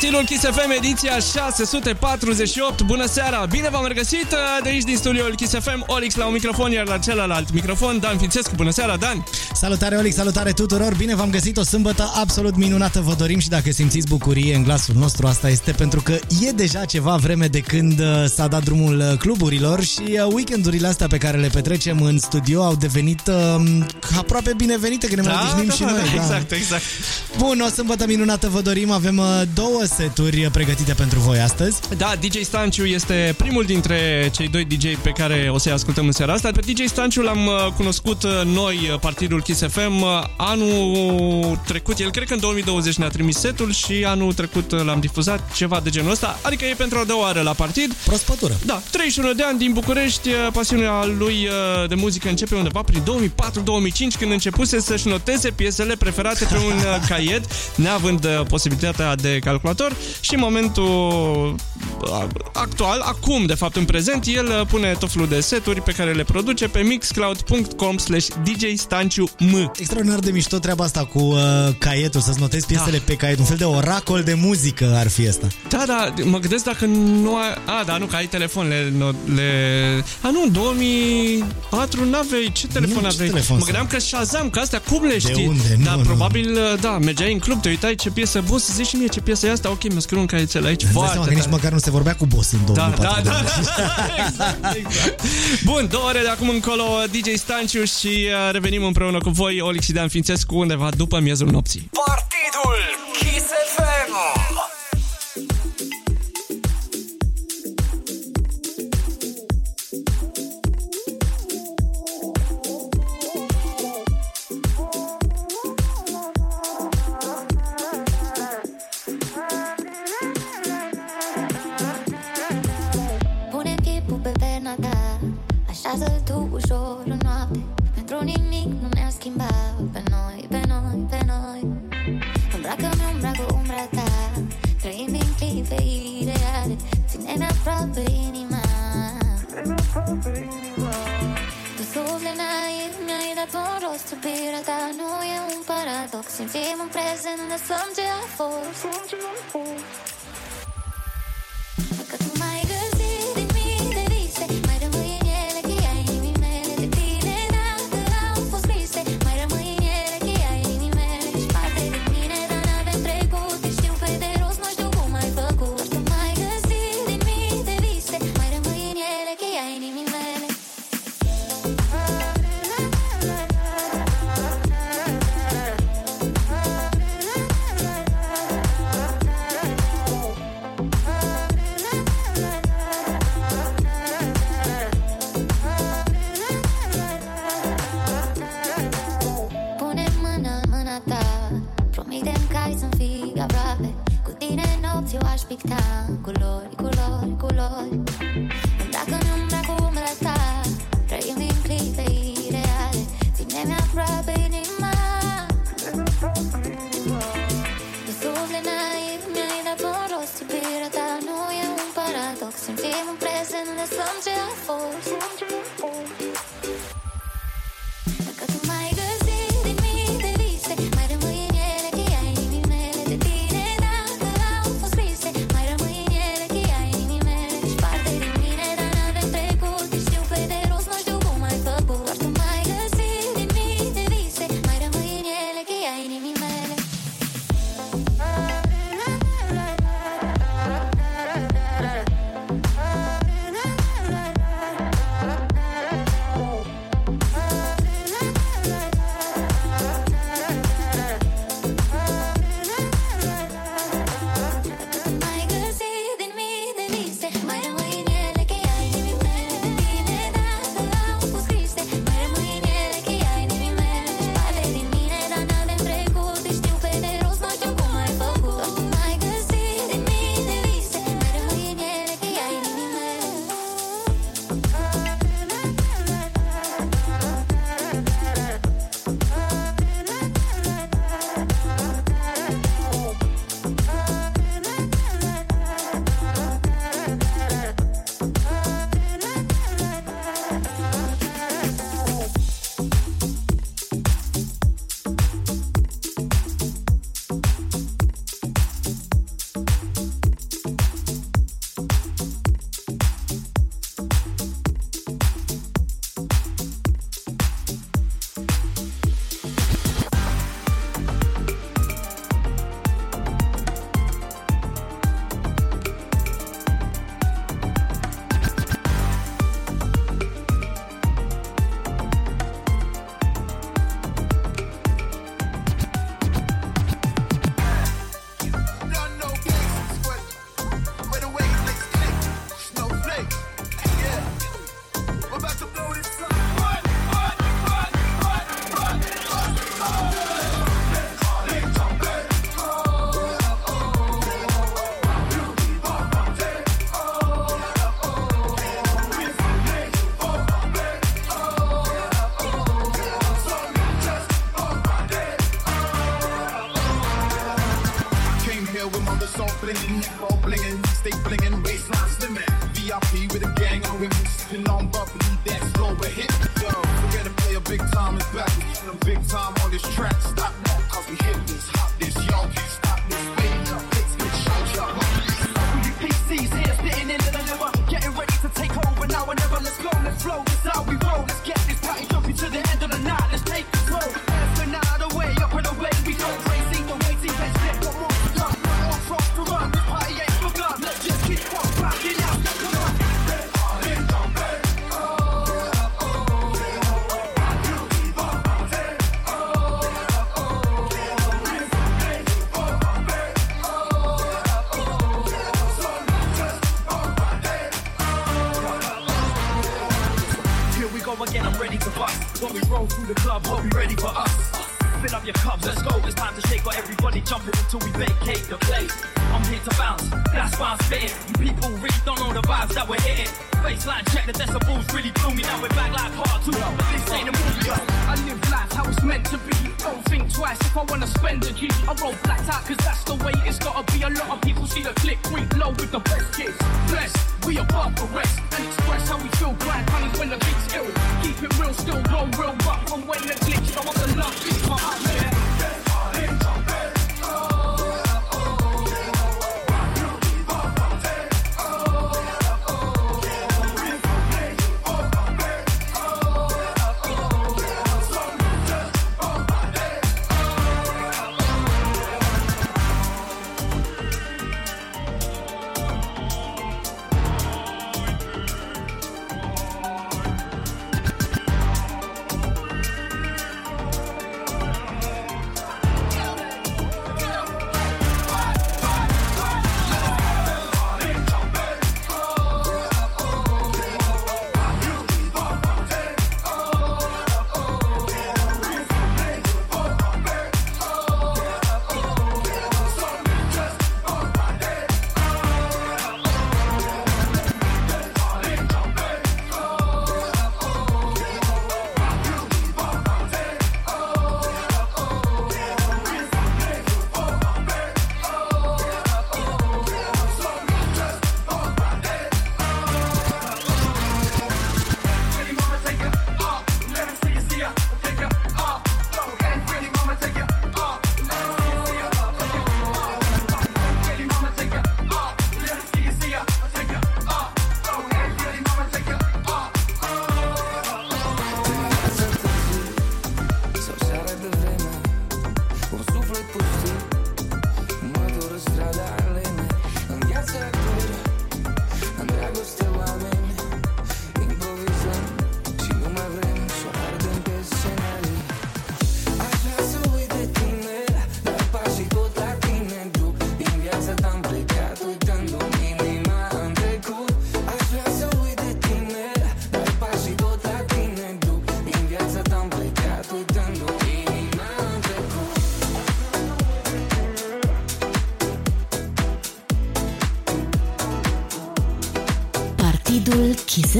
Partidul Kiss FM, ediția 648. Bună seara! Bine v-am regăsit de aici din studioul Kiss FM. Olix la un microfon, iar la celălalt microfon, Dan Fințescu. Bună seara, Dan! Salutare, Olix, salutare tuturor! Bine v-am găsit o sâmbătă absolut minunată. Vă dorim și dacă simțiți bucurie în glasul nostru, asta este pentru că e deja ceva vreme de când uh, s-a dat drumul uh, cluburilor și uh, weekendurile astea pe care le petrecem în studio au devenit uh, aproape binevenite, că ne mai Da, odihnim da, și da, noi. da, exact, exact. Bun, o sâmbătă minunată vă dorim. Avem uh, două seturi pregătite pentru voi astăzi. Da, DJ Stanciu este primul dintre cei doi DJ pe care o să-i ascultăm în seara asta. Pe DJ Stanciu l-am uh, cunoscut uh, noi, uh, partidul Kiss FM, uh, anul trecut. El cred că în 2020 ne-a trimis setul și anul trecut uh, l-am difuzat, ceva de genul ăsta. Adică e pentru a doua oară la partid. Prospătură. Da, 31 de ani din București, uh, pasiunea lui uh, de muzică începe undeva prin 2004-2005, când începuse să-și noteze piesele preferate pe un uh, caiet, neavând uh, posibilitatea de calculator și în momentul uh, actual, acum de fapt în prezent, el uh, pune tot felul de seturi pe care le produce pe mixcloud.com slash djstancium. Extraordinar de mișto treaba asta cu uh, caietul, să-ți notezi piesele da. pe caiet. Un fel de oracol de muzică ar fi asta. Da, da, mă gândesc dacă nu ai... A, da, nu, că ai telefon, le... le... A, nu, în 2004 n-aveai... Ce telefon Nu, ce aveai? telefon mă să gândeam că Shazam, că astea cum le știi? unde? Da, Nu, nu. probabil, da, mergeai în club, te uitai ce piesă, boss, zici și mie ce piesă e asta, ok, mi-a scris un caietel aici, Îți dai foarte seama că nici tare. măcar nu se vorbea cu boss în Da, 2004. da, da, exact, exact. Bun, două ore de acum încolo, DJ Stanciu și uh, revenim împreună cu voi, Olix și Dan Fințescu, undeva după miezul nopții. Partidul Kiss FM dat un rost Iubirea ta nu e un paradox. Simțim în prezent Lăsăm ce a fost. Că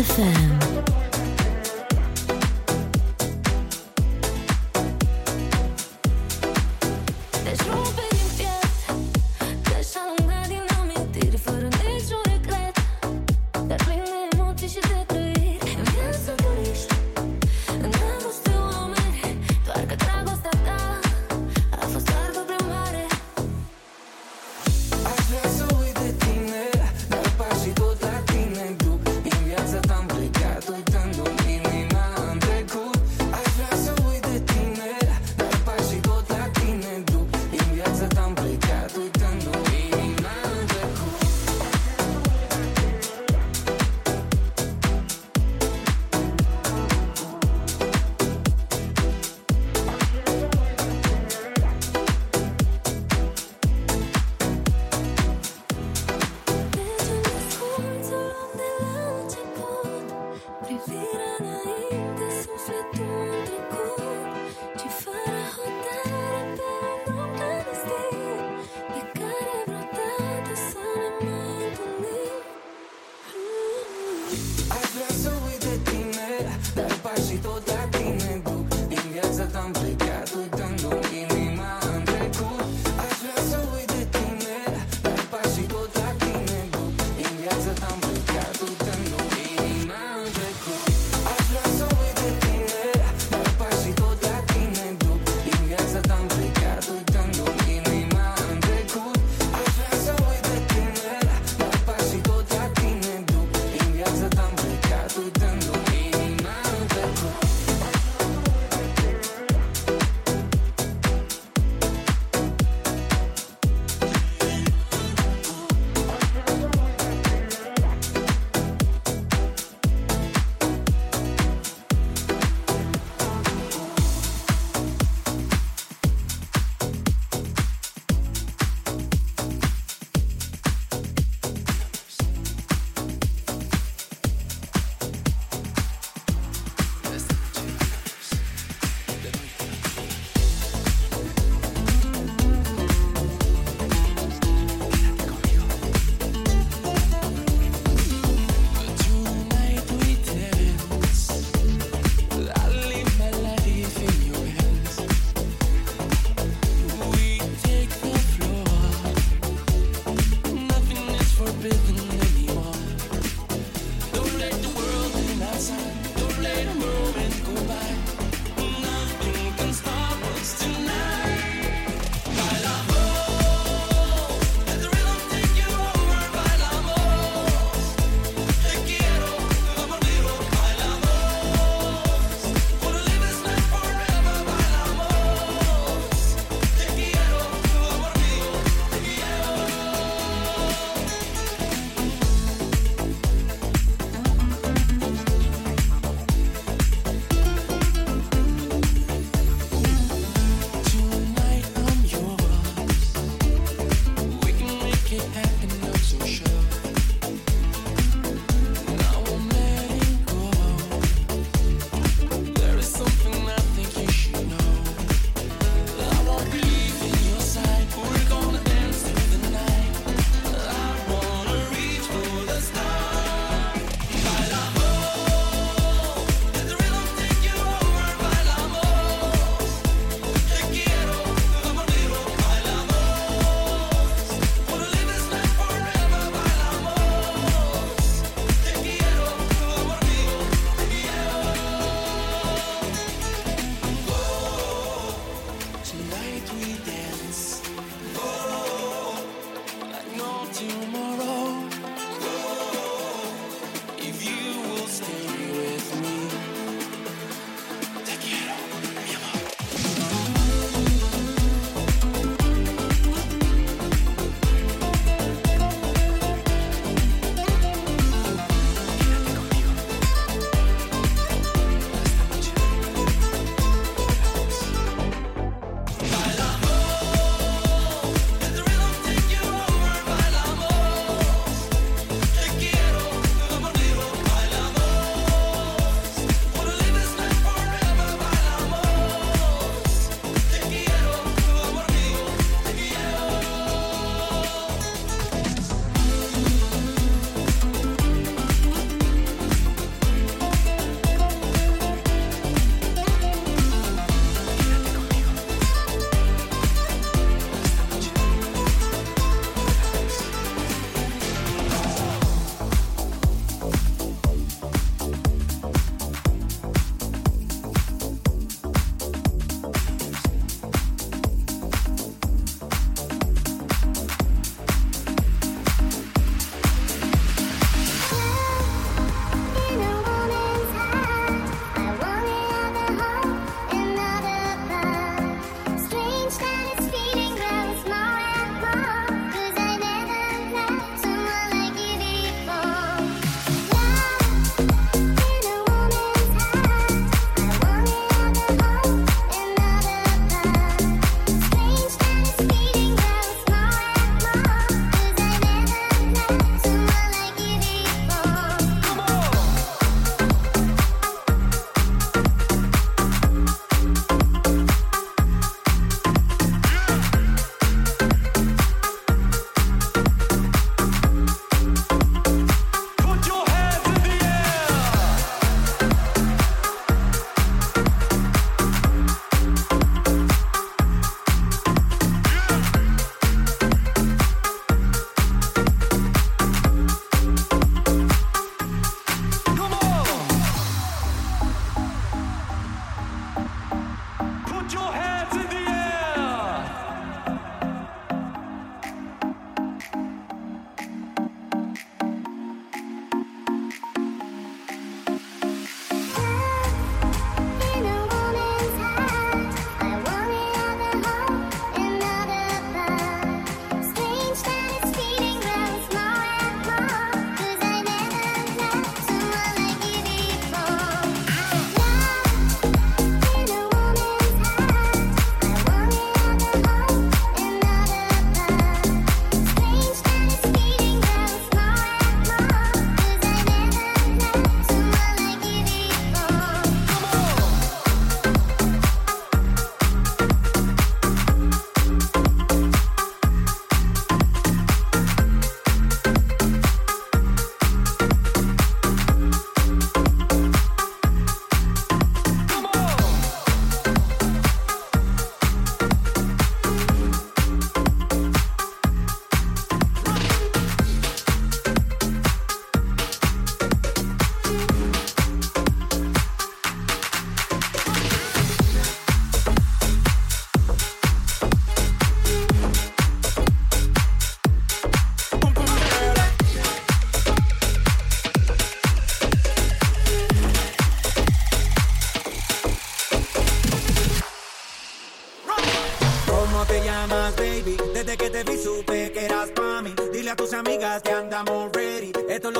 FM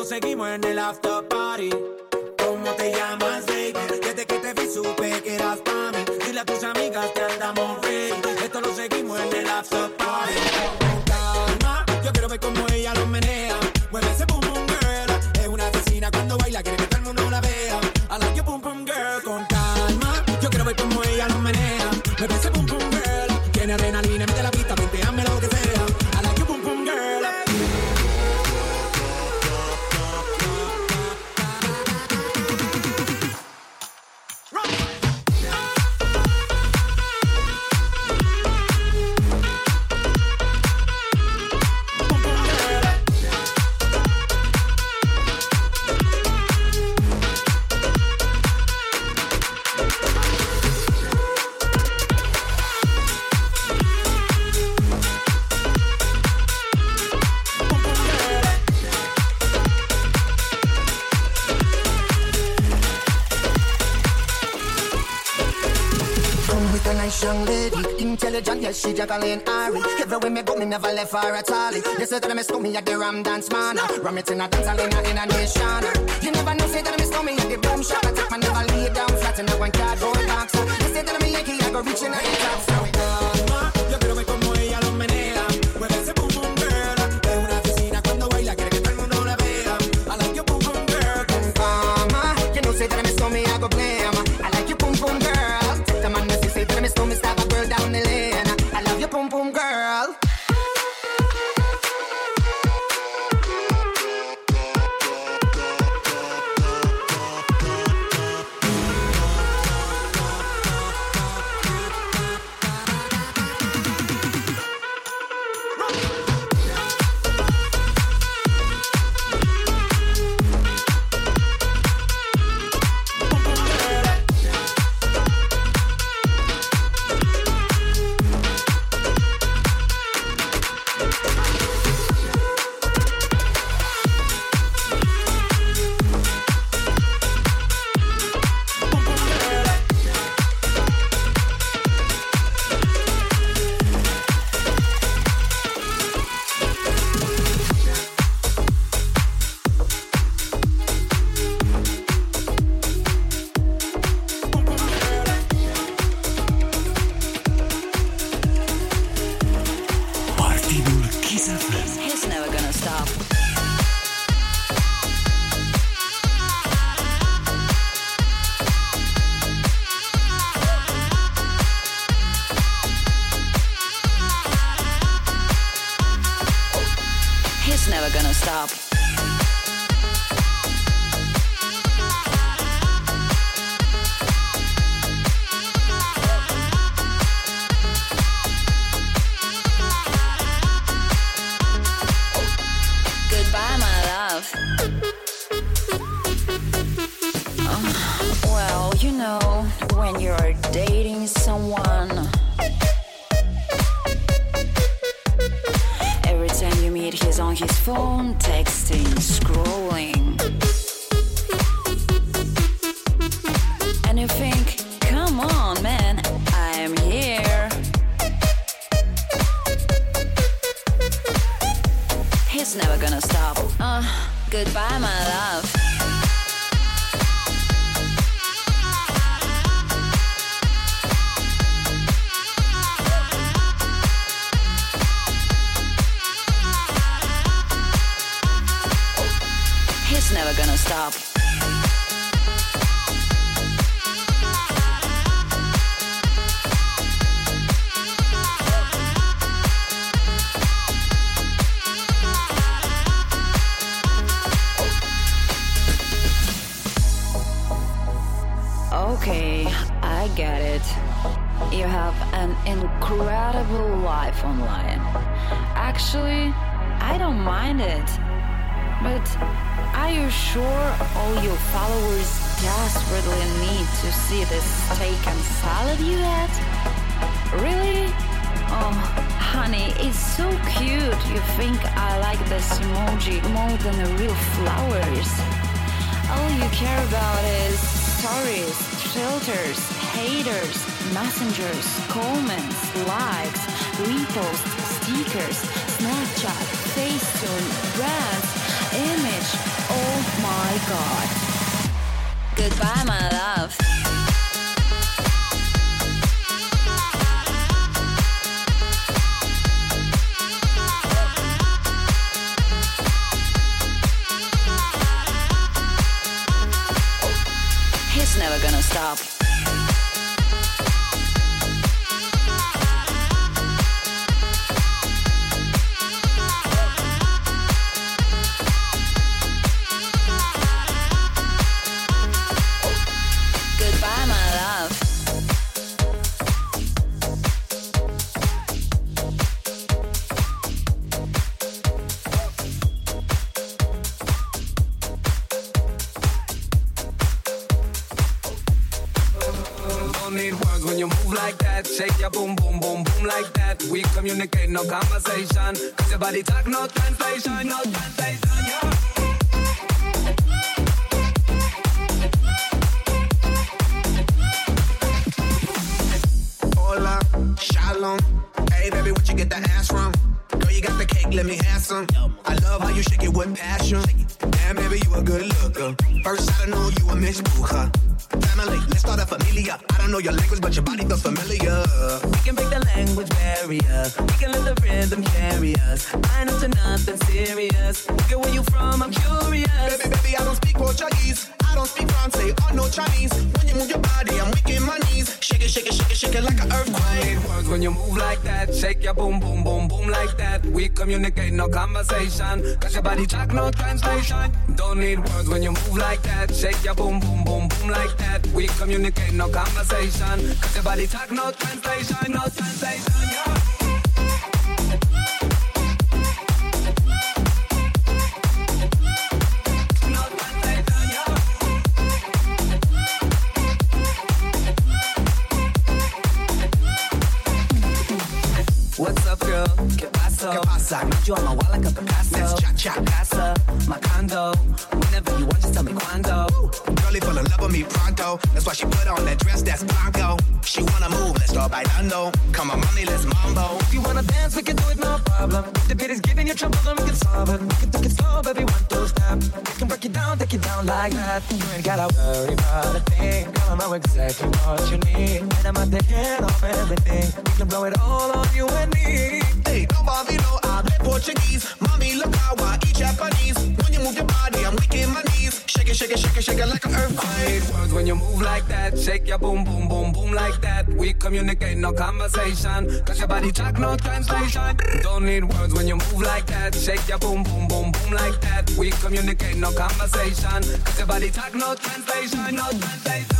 seguimos en el after. juggling Ari. Everywhere me go, me never left her at all. They say that I miss me at the Ram Dance Man. Ram it in a dance, I in a nation. You never know, say that I miss me at the boom shop. I take my never lay down flat in a one cardboard box. They say that I'm a Yankee, I go reaching a the top. So, my God. Goodbye, my vibration. Cause your body talk, no translation. Don't need words when you move like that. Shake your boom, boom, boom, boom like that. We communicate, no conversation. Cause your body talk, no translation, no translation. Yeah. What's up, girl? ¿Qué pasa? ¿Qué pasa? I need you on like a communicate, no conversation. Cause your body talk, no translation. Don't need words when you move like that. Shake your boom, boom, boom, boom like that. We communicate, no conversation. Cause your body talk, no translation, no translation.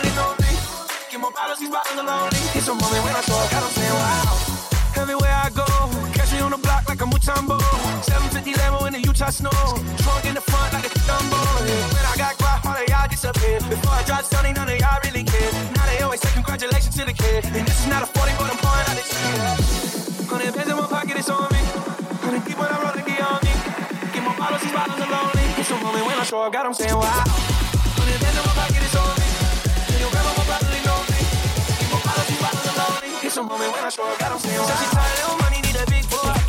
more bottles, you bottles lonely It's a moment when I talk, I don't say wow. Everywhere I go, catch me on the block like a Mutombo. 750 Lambo in the Utah snow. Trunk in the front like a Dumbo. When I got quiet, all of y'all disappear. Before I drive sunny, none of y'all really care. Now they always say congratulations to the kid. And this is not a 40, but I'm pouring out this shit. Hundred bands in my pocket, it's on me. Hundred keep when I roll the D on me. Get more bottles, these bottles are lonely. It's a moment when I show up, God, I'm saying wow. It's a moment when I show up, I don't see why. So she tired, little money, need a big boy.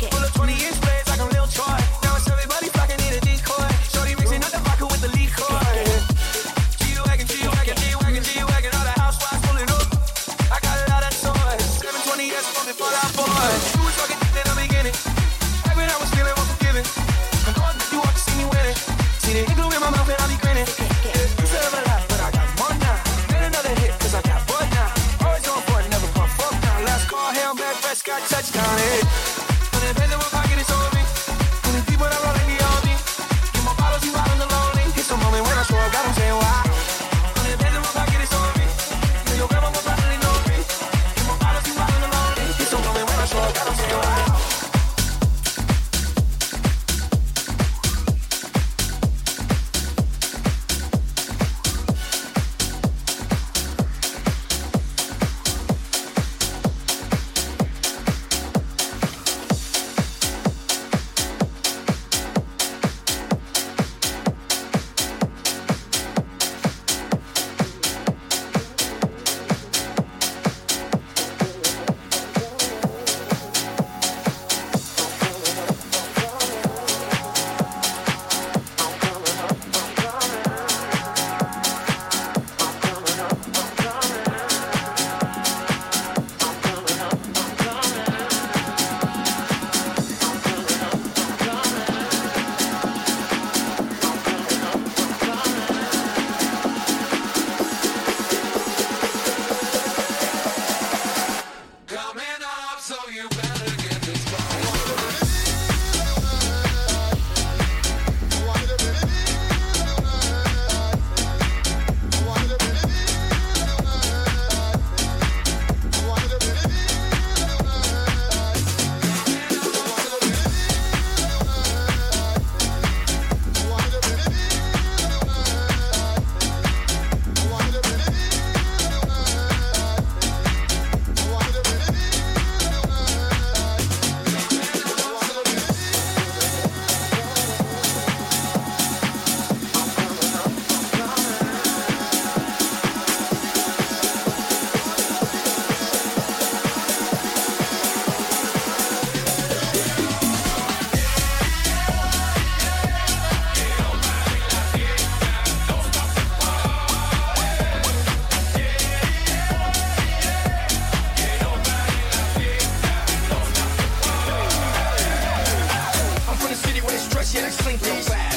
shit like Slinky.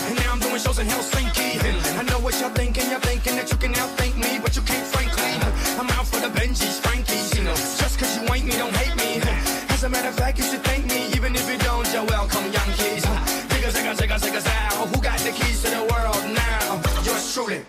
And now I'm doing shows in Helsinki. I know what y'all thinking, y'all thinking that you can outthink me, but you can't frankly. I'm out for the Benji's, Frankie's, you know. Just cause you ain't me, don't hate me. As a matter of fact, you should thank me, even if you don't, you're welcome, Yankees. Niggas, niggas, niggas, niggas out. Who got the keys to the world now? Yours truly.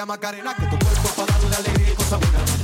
María Macarena, que tu cuerpo para darle alegría y cosa buena.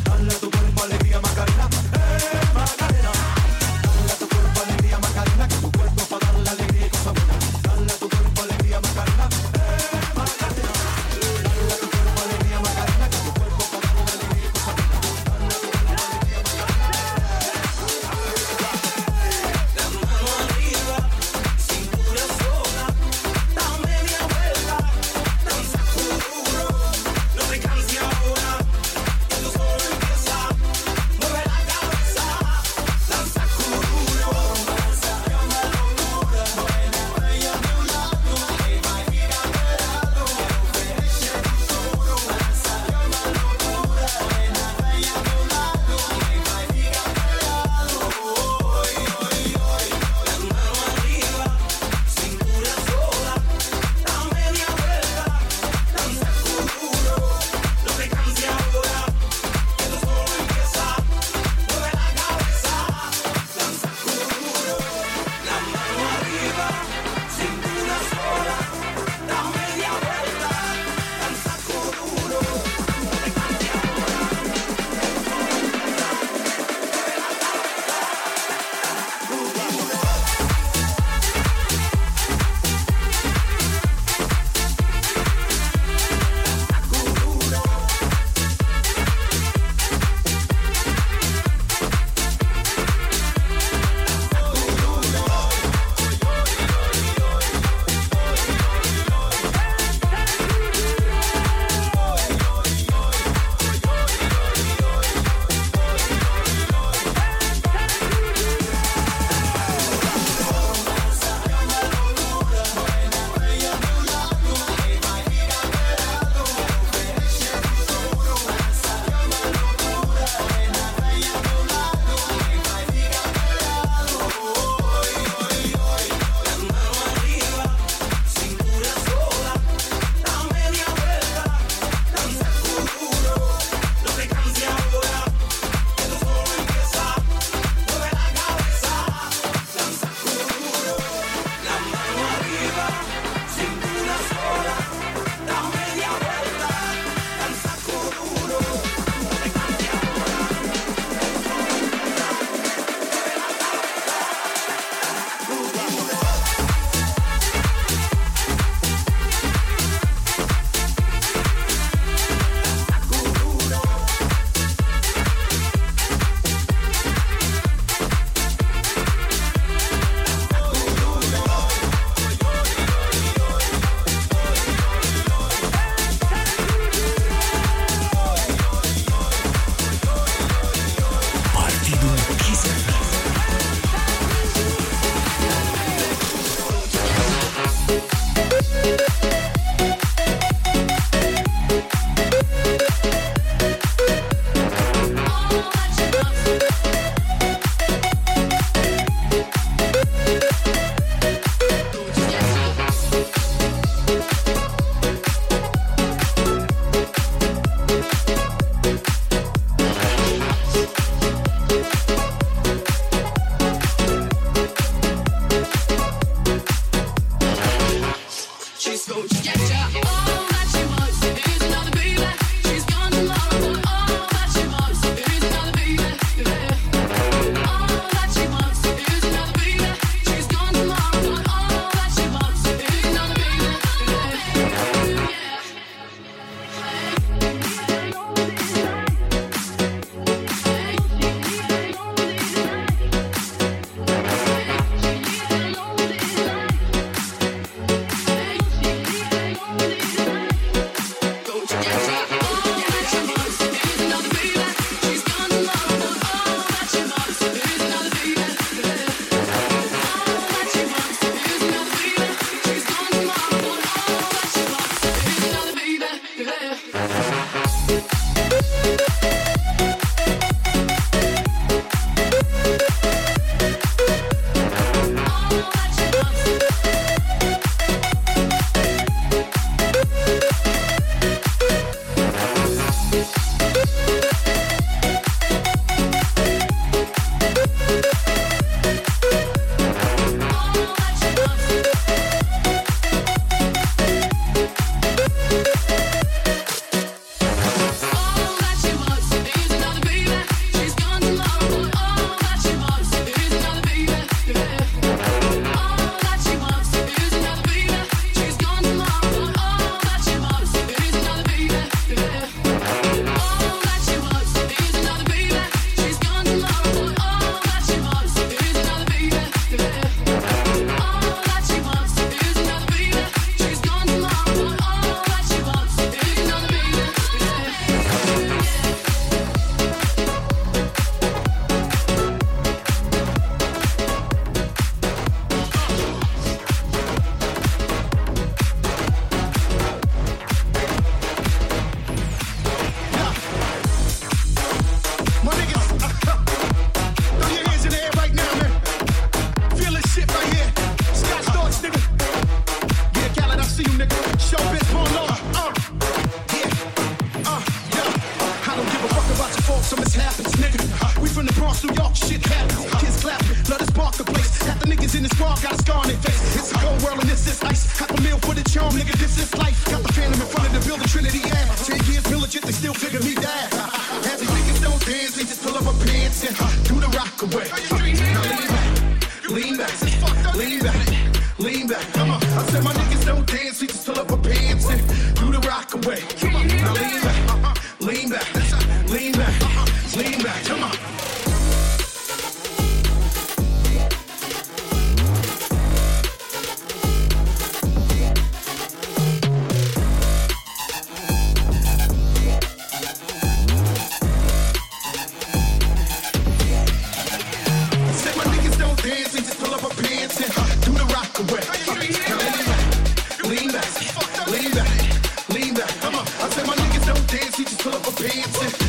club of pizza.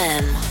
FM.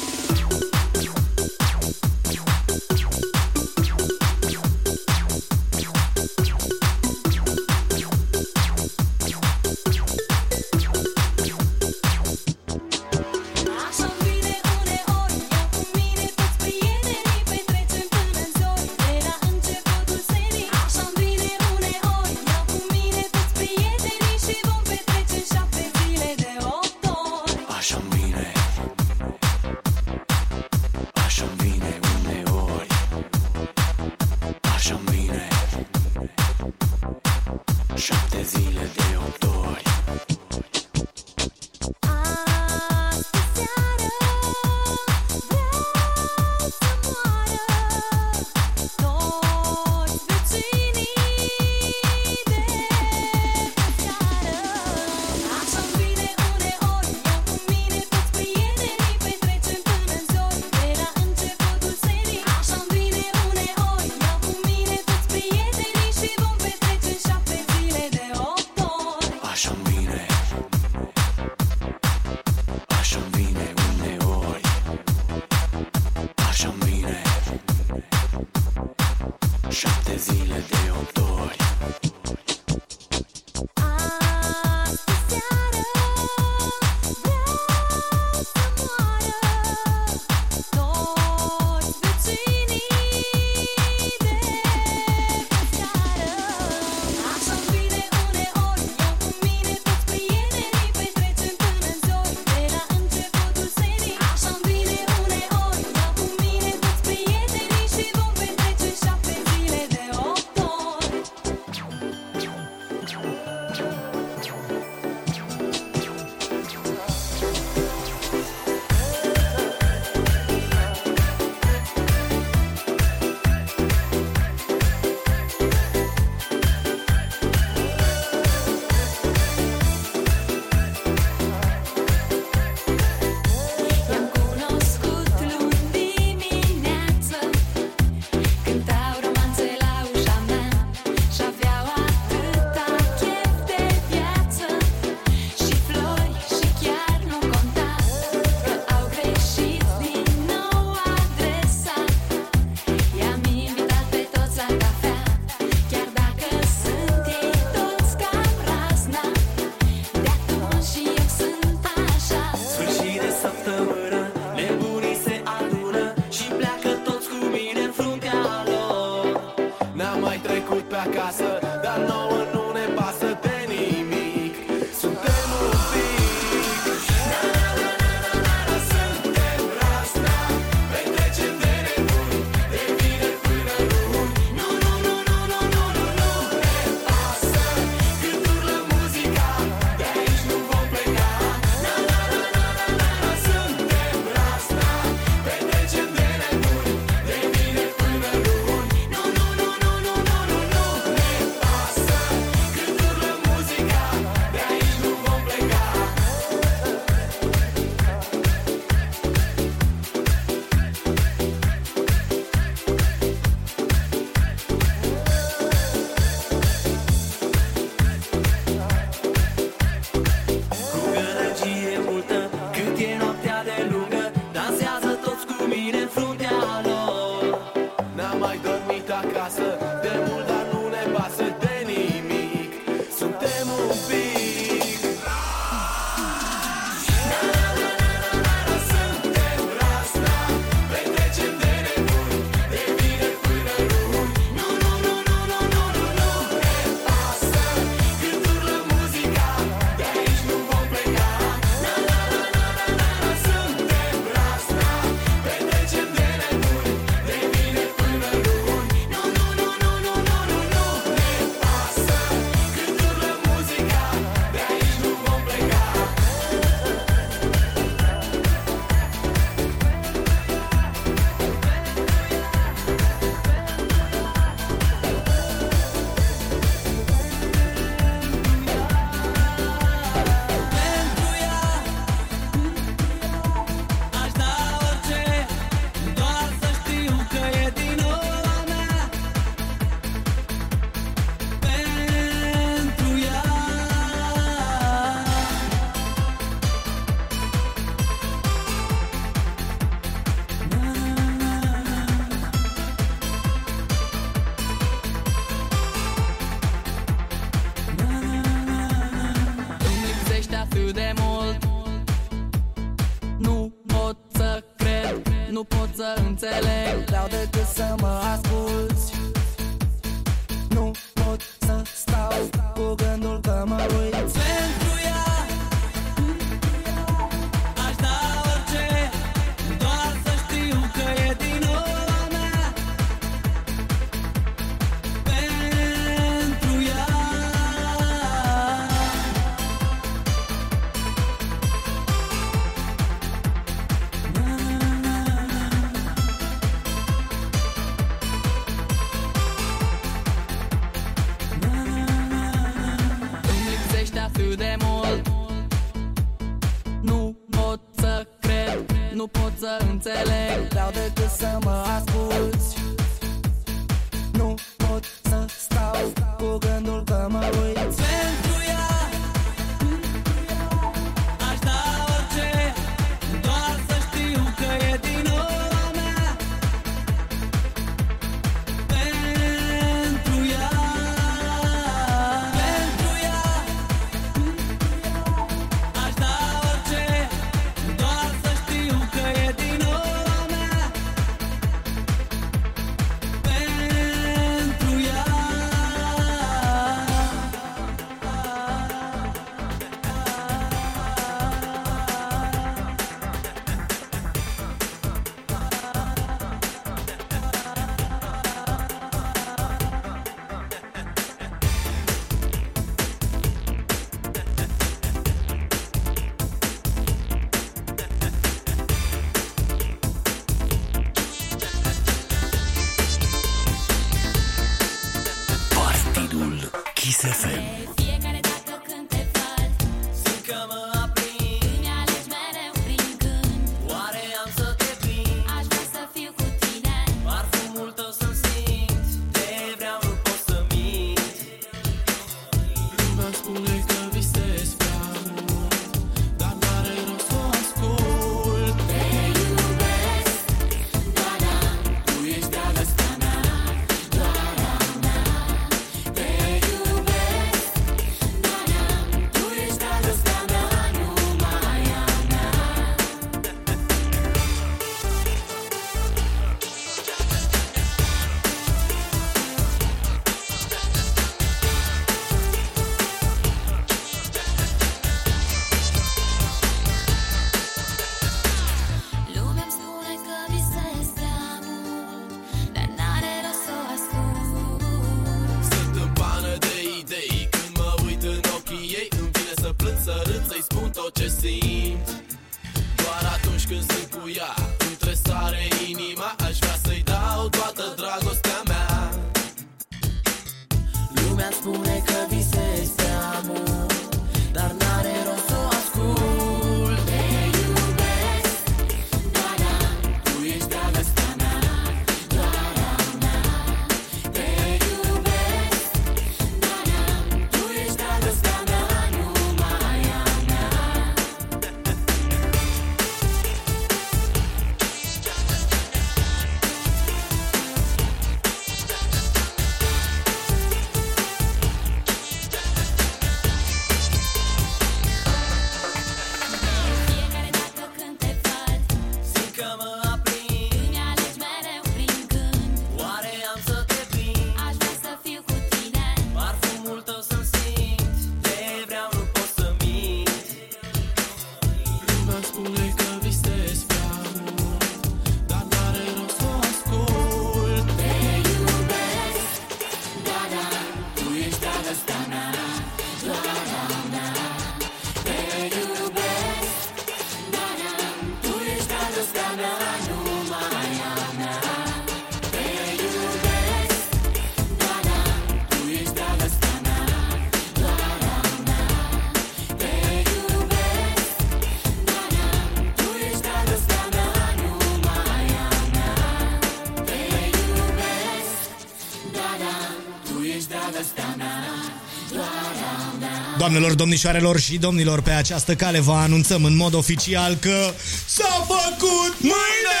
Doamnelor, domnișoarelor și domnilor, pe această cale vă anunțăm în mod oficial că s-a făcut mâine!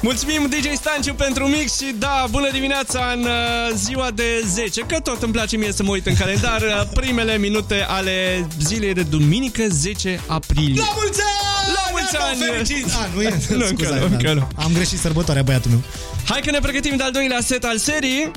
Mulțumim DJ Stanciu pentru mix și da, bună dimineața în uh, ziua de 10, că tot îmi place mie să mă uit în calendar, uh, primele minute ale zilei de duminică 10 aprilie. La mulți ani! La mulți ani! Fericit! Ah, nu e, nu, scuza, încă, nu, da. încă nu. Am greșit sărbătoarea băiatul meu. Hai că ne pregătim de al doilea set al serii.